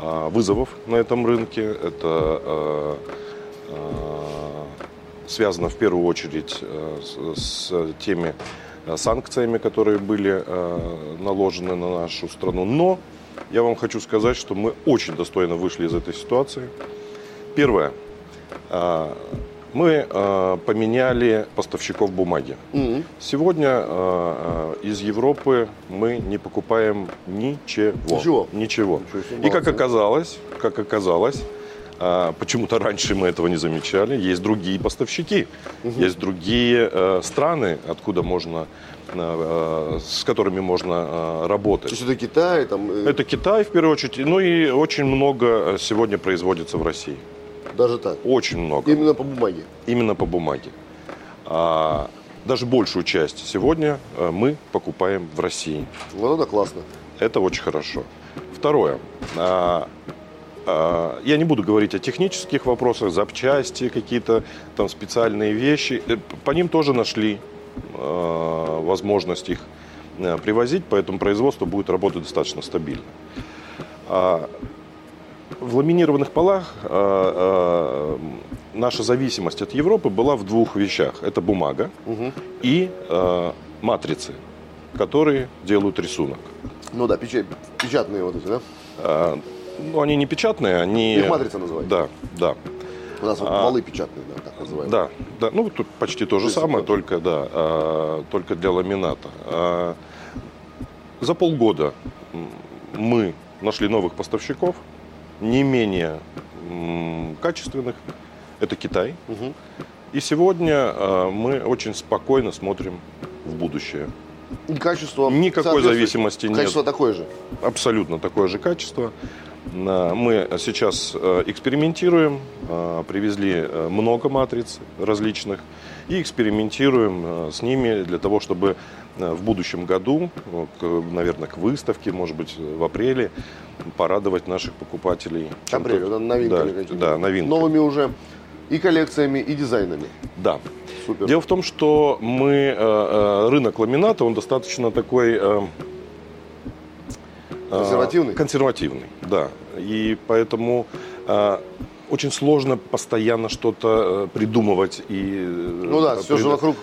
э, вызовов на этом рынке. Это э, связано в первую очередь с, теми санкциями, которые были наложены на нашу страну. Но я вам хочу сказать, что мы очень достойно вышли из этой ситуации. Первое. Мы э, поменяли поставщиков бумаги. Мгм. Сегодня э, э, из Европы мы не покупаем ничего. Ничего? Ничего. И как оказалось, как оказалось, э, почему-то раньше мы этого не замечали, есть другие поставщики, есть другие э, страны, откуда можно, э, э, с которыми можно э, То работать. есть это Китай, там, Это Китай в первую очередь, ну и очень много сегодня производится в России. Даже так. Очень много. Именно по бумаге. Именно по бумаге. А, даже большую часть сегодня э, мы покупаем в России. Вот это классно. Это очень хорошо. Второе. А, а, я не буду говорить о технических вопросах, запчасти, какие-то там специальные вещи. Э, По ним тоже нашли э, возможность их привозить, поэтому производство будет работать достаточно стабильно. А, в ламинированных полах э, э, наша зависимость от Европы была в двух вещах. Это бумага Мгм. и э, матрицы, которые делают рисунок. Ну да, печа- печатные вот эти, да? Э, ну, они не печатные, они... Их матрица называют. Да, да. У нас вот А. валы печатные, да, так называемые. Да, да, ну тут почти то же Принцип самое, только да, а, только для ламината. А, за полгода мы нашли новых поставщиков, не менее качественных. Это Китай. Мгм. И сегодня а, мы очень спокойно смотрим в будущее. И качество Никакой зависимости нет. Качество такое же. абсолютно такое же качество. Мы сейчас э, экспериментируем, э, привезли э, много матриц различных и экспериментируем э, с ними для того, чтобы э, в будущем году, э, к- наверное, к выставке, может быть, в апреле, порадовать наших покупателей. Апрель, да, новинками Да, да, новинками. Новыми уже и коллекциями, и дизайнами. Да. Супер. Дело в том, что мы э, э, рынок ламината, он достаточно такой э, э, Консервативный? консервативный, да. И поэтому э, очень сложно постоянно что-то э, придумывать и. э, Ну да, все же прида-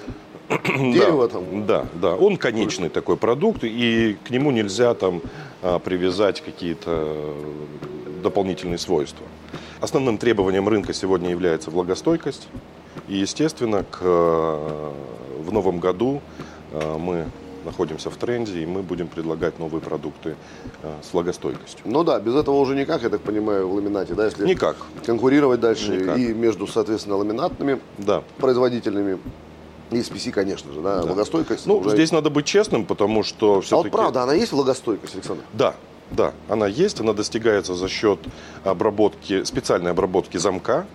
дерева там. Да, да, он конечный такой продукт, и к нему нельзя там а, привязать какие-то э, дополнительные свойства. Основным требованием рынка сегодня является влагостойкость, и, естественно, к э, в новом году э, мы находимся в тренде, и мы будем предлагать новые продукты э, с влагостойкостью. Ну да, без этого уже никак, я так понимаю, в ламинате, да, если Никак. конкурировать дальше Никак. и между, соответственно, ламинатными Да. производителями и SPC, конечно же, да, влагостойкость. Ну, уже- здесь надо быть честным, потому что А вот правда, она есть влагостойкость, Александр? Да, да, она есть, она достигается за счет обработки, специальной обработки замка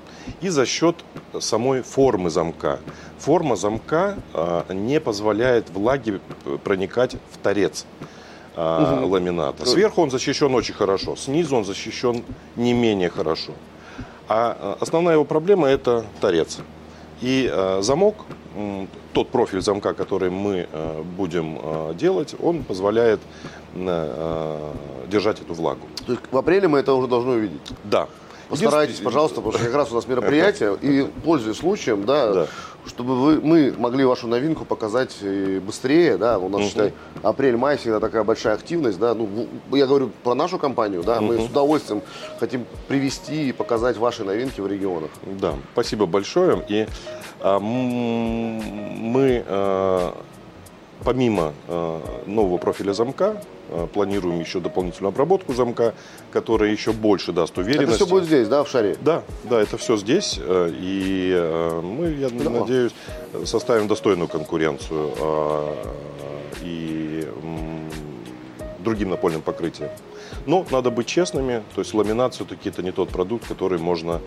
и за счет самой формы замка. Форма замка а, не позволяет влаге проникать в торец а, ламината. Сверху он защищен очень хорошо, снизу он защищен не менее хорошо. А а, основная его проблема это торец. И э, замок, тот профиль замка, который мы э, будем э, делать, он позволяет держать эту влагу. То есть в апреле мы это уже должны увидеть. Да. Постарайтесь, пожалуйста, потому что как раз у нас мероприятие, и пользуясь случаем, да, Да. чтобы вы, мы могли вашу новинку показать э, быстрее, да, у нас, считай, апрель-май всегда такая большая активность, да, ну, я говорю про нашу компанию, да, мы с удовольствием хотим привести и показать ваши новинки в регионах. Да, спасибо большое. И а, мы а, помимо а, нового профиля замка планируем еще дополнительную обработку замка, которая еще больше даст уверенности. Это все будет здесь, да, в шаре? Да, да, это все здесь. э, И э, мы, я Да. надеюсь, составим достойную конкуренцию э, и другим напольным покрытием. Но надо быть честными, то есть ламинат все-таки это не тот продукт, который можно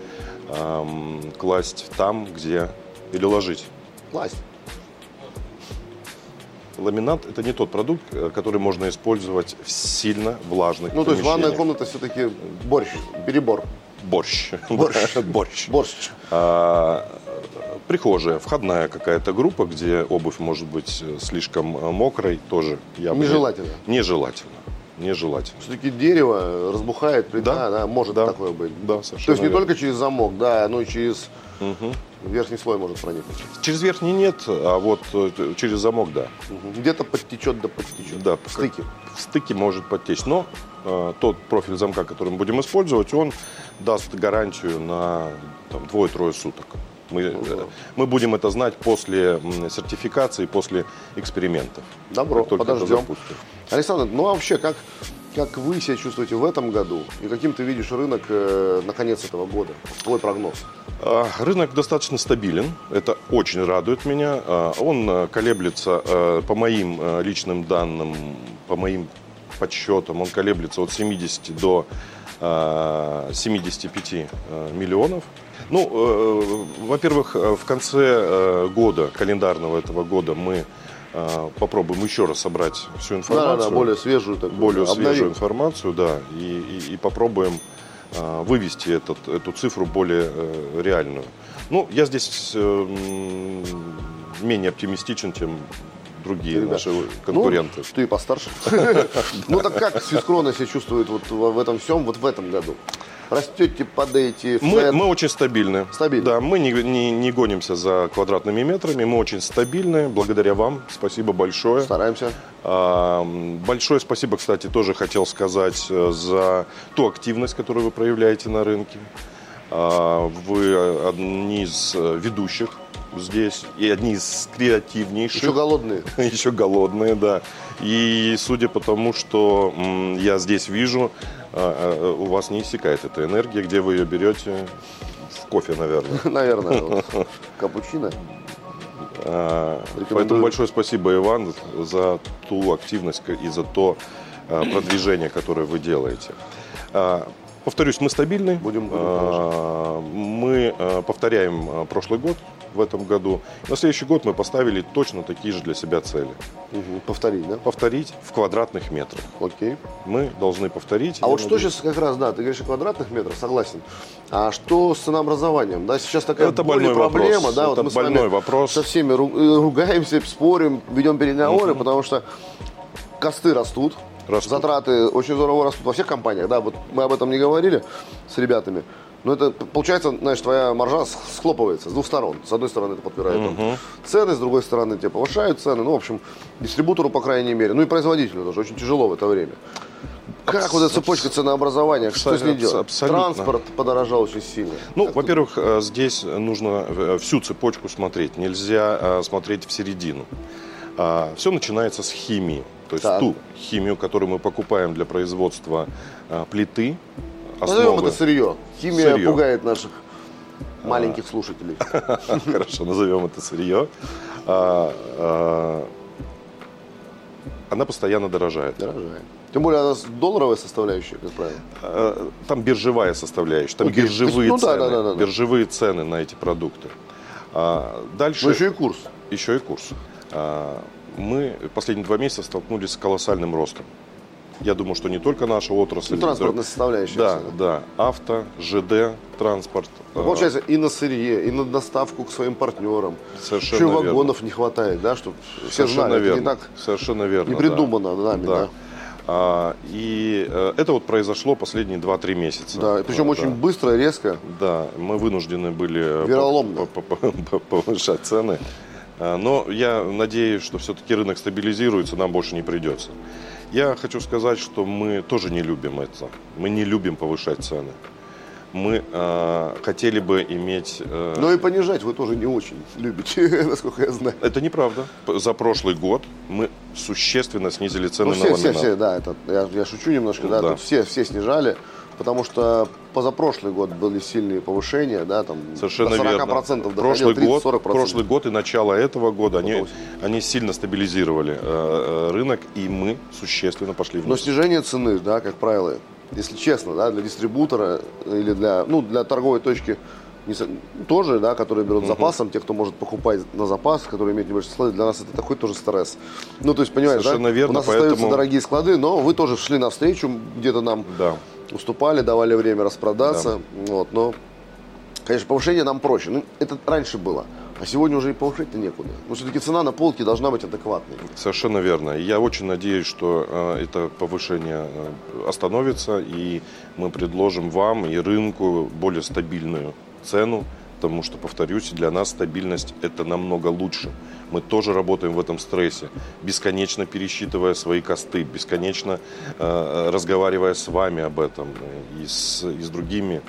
эм, класть там, где или ложить. Класть. Ламинат это не тот продукт, э, который можно использовать в сильно влажных Ну, то есть ванная комната все-таки борщ, перебор. Борщ. Борщ. Борщ. Борщ. А, прихожая, входная какая-то группа, где обувь может быть э, слишком э, мокрой, тоже я бы не- Нежелательно. Нежелательно. Нежелательно. Все-таки дерево разбухает, Да. да, может Да. такое быть. Да, То совершенно есть не только через замок, да, но и через. Верхний слой может проникнуть. Через верхний нет, а вот э, через замок да. Где-то подтечет, да подтечет. Да, В стыке. В стыке может подтечь. Но э, тот профиль замка, который мы будем использовать, он даст гарантию на там, двое-трое суток. Мы, э, мы будем это знать после сертификации, после экспериментов. Добро, подождем. Александр, ну а вообще, как, как вы себя чувствуете в этом году? И каким ты видишь рынок э, на конец этого года? Твой прогноз. А, Рынок достаточно стабилен, это очень радует меня. А, Он э, колеблется, э, по моим личным данным, по моим подсчетам, он колеблется от 70 до э, 75 э, миллионов. Ну, во-первых, в конце года, календарного этого года, мы попробуем еще раз собрать всю Да, информацию да, более свежую такую. более да, обновим. свежую информацию, да, и, и- и попробуем а, вывести этот, эту цифру более э, реальную. Ну, я здесь э, менее оптимистичен, чем другие Ребят, наши конкуренты. Ну, ты и постарше. Ну так как Свискрона себя чувствует вот в этом всем, вот в этом году? Растете, падаете, мы, мы очень стабильны. Стабильны. Да, мы не, не- не гонимся за квадратными метрами, мы очень стабильны. Благодаря вам. Спасибо большое. стараемся. А, Большое спасибо, кстати, тоже хотел сказать э, за ту активность, которую вы проявляете на рынке. А, Вы одни из э, ведущих здесь и одни из креативнейших. Еще голодные. Еще голодные, да. И судя по тому, что я здесь вижу, а, а, у вас не иссякает эта энергия. Где вы ее берете? В кофе, наверное. Наверное. Капучино. А. Поэтому большое спасибо, Иван, за ту активность и за то продвижение, которое вы делаете. Повторюсь, мы стабильны. Будем- будем Мы повторяем прошлый год в этом году. На следующий год мы поставили точно такие же для себя цели. Мгм. Повторить, да? Повторить в квадратных метрах. Окей. Мы должны повторить. А вот что надеюсь- сейчас как раз, да, ты говоришь о квадратных метрах, согласен. А что с ценообразованием? Да, сейчас такая Это более больной проблема, вопрос. да, вот Это мы с вами больной вопрос. со всеми э, ругаемся, спорим, ведем переговоры, потому что косты растут, Растут. затраты очень здорово растут во всех компаниях, да, вот мы об этом не говорили с ребятами. Но это получается, знаешь, твоя маржа схлопывается с двух сторон. С одной стороны, это подпирает там цены, с другой стороны, тебе повышают цены. Ну, в общем, дистрибутору, по крайней мере, ну и производителю тоже очень тяжело в это время. Как вот эта цепочка ценообразования, что с ней делать? Абсолютно. Транспорт подорожал очень сильно. Ну, Как во-первых, э, здесь нужно э, всю цепочку смотреть. Нельзя э, смотреть в середину. Все начинается с химии. То есть Так. ту химию, которую мы покупаем для производства плиты, тут? Назовем основы. это сырье. Химия Сырье. пугает наших маленьких слушателей. Хорошо, назовем это сырье. А, а, Она постоянно дорожает. Дорожает. Тем более она долларовая составляющая, как правило. Там биржевая составляющая, там Окей. биржевые Ну цены, да, да, да, да. биржевые цены на эти продукты. А Дальше Но еще и курс. еще и курс. А, Мы последние два месяца столкнулись с колоссальным ростом. Я думаю, что не только наша отрасль. Ну, транспортная составляющая. Да, всегда. да. Авто, ЖД, транспорт. Ну, э, Получается, и на сырье, и на доставку к своим партнерам. Совершенно Еще верно. вагонов не хватает, да, чтобы все Совершенно знали. Это верно. не так Совершенно верно. не да. придумано нами, да. Да. А, и э, это вот произошло последние 2-3 месяца. Да, причем А, очень да. быстро, резко. Да, мы вынуждены были Вероломно. по- по- по- по- повышать цены. А, Но я надеюсь, что все-таки рынок стабилизируется, нам больше не придется. Я хочу сказать, что мы тоже не любим это. Мы не любим повышать цены. Мы э, хотели бы иметь... э, Но и понижать вы тоже не очень любите, насколько я знаю. Это неправда. За прошлый год мы существенно снизили цены Ну, на все, все, ламинат. все, да, это, я, я шучу немножко, да, Да. тут все, все снижали, потому что позапрошлый год были сильные повышения, да, там Совершенно до 40% верно. доходило, Прошлый 30-40%. год, прошлый год и начало этого года они, они сильно стабилизировали э, э, рынок, и мы существенно пошли Но вниз. снижение цены, да, как правило, если честно, да, для дистрибутора или для, ну, для торговой точки не тоже, да, которые берут запасом, те, кто может покупать на запас, которые имеют небольшие склады, для нас это такой тоже стресс. Ну, то есть, понимаешь, да, Совершенно верно, у нас остаются поэтому- дорогие склады, но вы тоже шли навстречу, где-то нам Да. Уступали, давали время распродаться, вот, но, конечно, повышение нам проще. Ну, это раньше было, а сегодня уже и повышать-то некуда. Но все-таки цена на полке должна быть адекватной. Совершенно верно. Я очень надеюсь, что э, это повышение э, остановится, и мы предложим вам и рынку более стабильную цену, потому что, повторюсь, для нас стабильность это намного лучше. Мы тоже работаем в этом стрессе, бесконечно пересчитывая свои косты, бесконечно э, разговаривая с вами об этом э, и с, и с другими.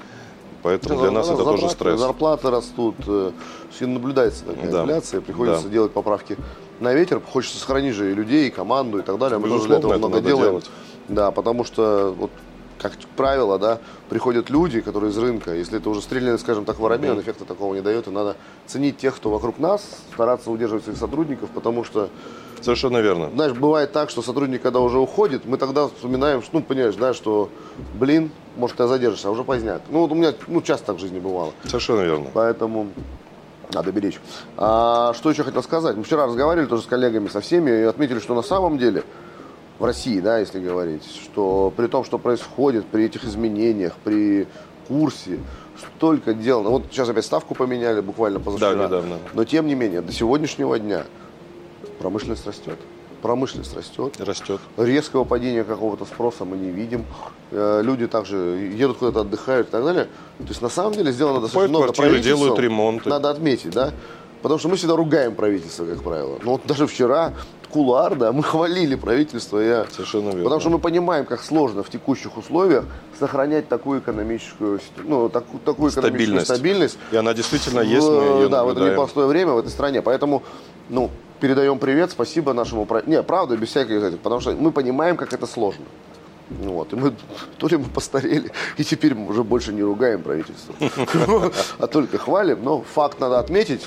Поэтому для нас это Зарплаты- тоже стресс. Зарплаты растут, э, все наблюдается такая Да. инфляция, приходится Да. делать поправки на ветер. Хочется сохранить же и людей, и команду, и так далее. Мы тоже для этого это много делаем. делать. Да, потому что вот как правило, да, приходят люди, которые из рынка, если это уже стреляли, скажем так, воробей, он эффекта такого не дает, и надо ценить тех, кто вокруг нас, стараться удерживать своих сотрудников, потому что Совершенно верно. знаешь, бывает так, что сотрудник, когда уже уходит, мы тогда вспоминаем, что, ну, понимаешь, да, что, блин, может, ты задержишься, а уже поздняк. Ну, вот у меня, ну, часто так в жизни бывало. Совершенно верно. Поэтому надо беречь. А, что еще хотел сказать? Мы вчера разговаривали тоже с коллегами, со всеми, и отметили, что на самом деле в России, да, если говорить, что при том, что происходит, при этих изменениях, при курсе, столько дел. Ну, Вот сейчас опять ставку поменяли буквально позавчера. Да, недавно. Но тем не менее, до сегодняшнего дня промышленность растет. Промышленность растет. Растет. Резкого падения какого-то спроса мы не видим. Э, Люди также едут куда-то отдыхают и так далее. То есть на самом деле сделано достаточно много квартиры, правительством. делают ремонты. Надо отметить, да? Потому что мы всегда ругаем правительство, как правило. Но вот даже вчера кулуар, да, мы хвалили правительство. Я... Совершенно верно. Потому что мы понимаем, как сложно в текущих условиях сохранять такую экономическую, ну, такую, такую экономическую Стабильность. стабильность И она действительно в, есть, мы ее да, в это наблюдаем. непростое время в этой стране. Поэтому, ну, передаем привет, спасибо нашему... Не, правда, без всяких этих, потому что мы понимаем, как это сложно. Ну Вот, и мы, то ли мы постарели, и теперь мы уже больше не ругаем правительство, а только хвалим. Но факт надо отметить,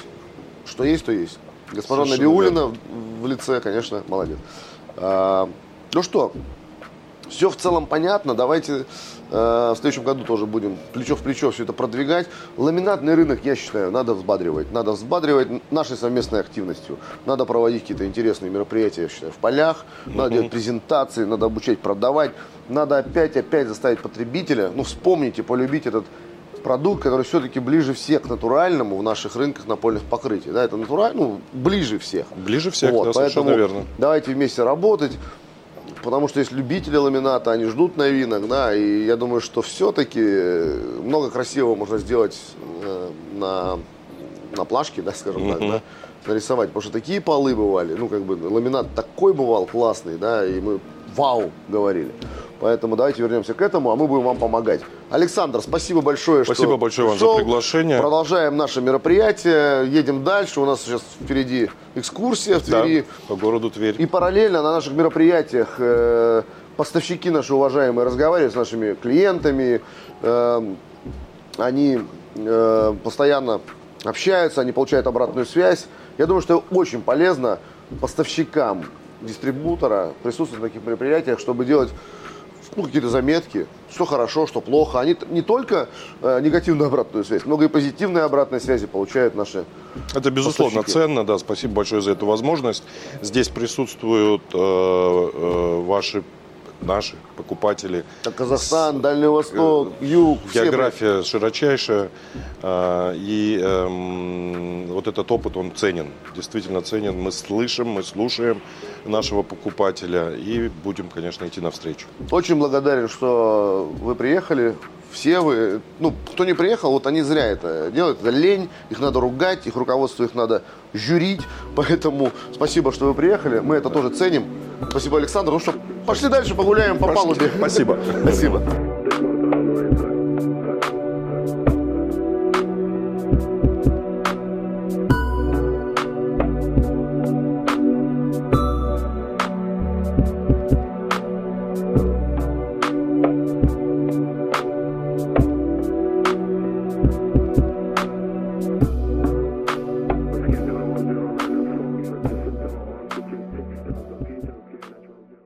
что есть, то есть. Госпожа Совершенно Набиулина в лице, конечно, молодец. А, Ну что, все в целом понятно. Давайте э, в следующем году тоже будем плечо в плечо все это продвигать. Ламинатный рынок, я считаю, надо взбадривать. Надо взбадривать нашей совместной активностью. Надо проводить какие-то интересные мероприятия, я считаю, в полях. Надо делать презентации, надо обучать продавать. Надо опять-опять заставить потребителя, ну, вспомнить и полюбить этот продукт, который все-таки ближе всех к натуральному в наших рынках напольных покрытий. Да, это натурально, ну, ближе всех. Ближе всех, Вот, да, совершенно поэтому верно. Давайте вместе работать, потому что есть любители ламината, они ждут новинок, да, и я думаю, что все-таки много красивого можно сделать э, на, на плашке, да, скажем так, да, нарисовать, потому что такие полы бывали, ну, как бы ламинат такой бывал классный, да, и мы вау говорили. Поэтому давайте вернемся к этому, а мы будем вам помогать. Александр, спасибо большое, Спасибо что большое вам за пришел. приглашение. Продолжаем наше мероприятие, едем дальше. У нас сейчас впереди экскурсия в Да, Твери. по городу Тверь. И параллельно на наших мероприятиях э, поставщики наши уважаемые разговаривают с нашими клиентами. Э, они э, постоянно общаются, они получают обратную связь. Я думаю, что очень полезно поставщикам дистрибутора присутствовать на таких мероприятиях, чтобы делать ну, какие-то заметки, что хорошо, что плохо. Они не только э, негативную обратную связь, много и позитивной обратной связи получают наши Это, безусловно, Поставщики. ценно, да, спасибо большое за эту возможность. Здесь присутствуют э, э, ваши, наши покупатели. Так, Казахстан, Дальний Восток, Юг, все География широчайшая, э, и эм, вот этот опыт, он ценен, действительно ценен. Мы слышим, мы слушаем нашего покупателя и будем, конечно, идти навстречу. Очень благодарен, что вы приехали. Все вы, ну, кто не приехал, вот они зря это делают. Это лень, их надо ругать, их руководство их надо жюрить. Поэтому спасибо, что вы приехали. Мы это тоже ценим. Спасибо, Александр. Ну что, пошли дальше погуляем по палубе. Спасибо. Спасибо.